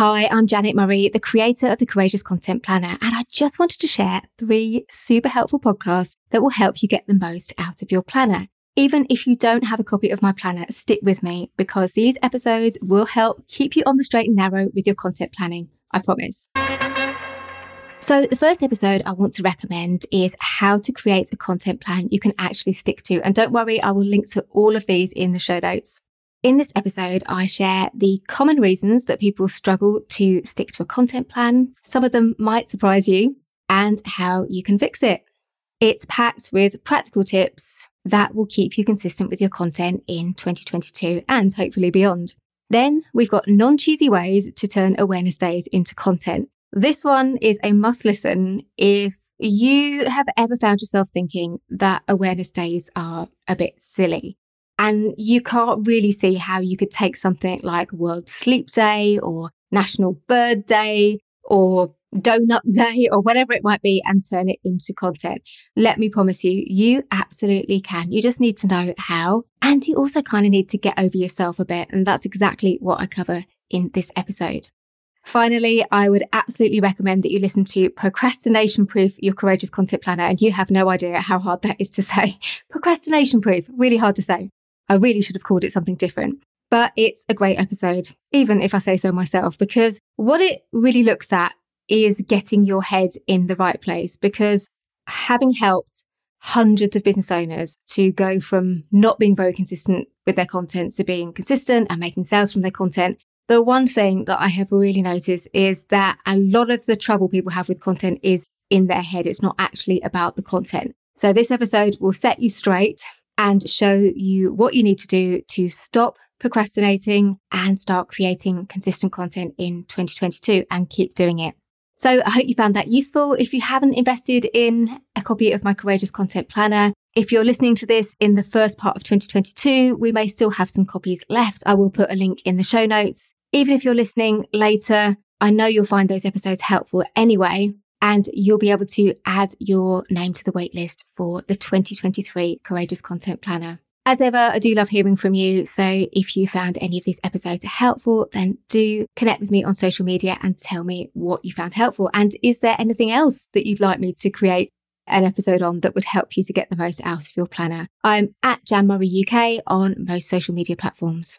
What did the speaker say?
Hi, I'm Janet Murray, the creator of the Courageous Content Planner, and I just wanted to share three super helpful podcasts that will help you get the most out of your planner. Even if you don't have a copy of my planner, stick with me because these episodes will help keep you on the straight and narrow with your content planning. I promise. So, the first episode I want to recommend is how to create a content plan you can actually stick to. And don't worry, I will link to all of these in the show notes. In this episode, I share the common reasons that people struggle to stick to a content plan. Some of them might surprise you and how you can fix it. It's packed with practical tips that will keep you consistent with your content in 2022 and hopefully beyond. Then we've got non cheesy ways to turn awareness days into content. This one is a must listen if you have ever found yourself thinking that awareness days are a bit silly. And you can't really see how you could take something like World Sleep Day or National Bird Day or Donut Day or whatever it might be and turn it into content. Let me promise you, you absolutely can. You just need to know how. And you also kind of need to get over yourself a bit. And that's exactly what I cover in this episode. Finally, I would absolutely recommend that you listen to Procrastination Proof Your Courageous Content Planner. And you have no idea how hard that is to say. Procrastination Proof, really hard to say. I really should have called it something different. But it's a great episode, even if I say so myself, because what it really looks at is getting your head in the right place. Because having helped hundreds of business owners to go from not being very consistent with their content to being consistent and making sales from their content, the one thing that I have really noticed is that a lot of the trouble people have with content is in their head. It's not actually about the content. So this episode will set you straight and show you what you need to do to stop procrastinating and start creating consistent content in 2022 and keep doing it. So I hope you found that useful. If you haven't invested in a copy of my Courageous Content Planner, if you're listening to this in the first part of 2022, we may still have some copies left. I will put a link in the show notes. Even if you're listening later, I know you'll find those episodes helpful anyway and you'll be able to add your name to the waitlist for the 2023 Courageous Content Planner. As ever, I do love hearing from you. So if you found any of these episodes helpful, then do connect with me on social media and tell me what you found helpful. And is there anything else that you'd like me to create an episode on that would help you to get the most out of your planner? I'm at Jan Murray UK on most social media platforms.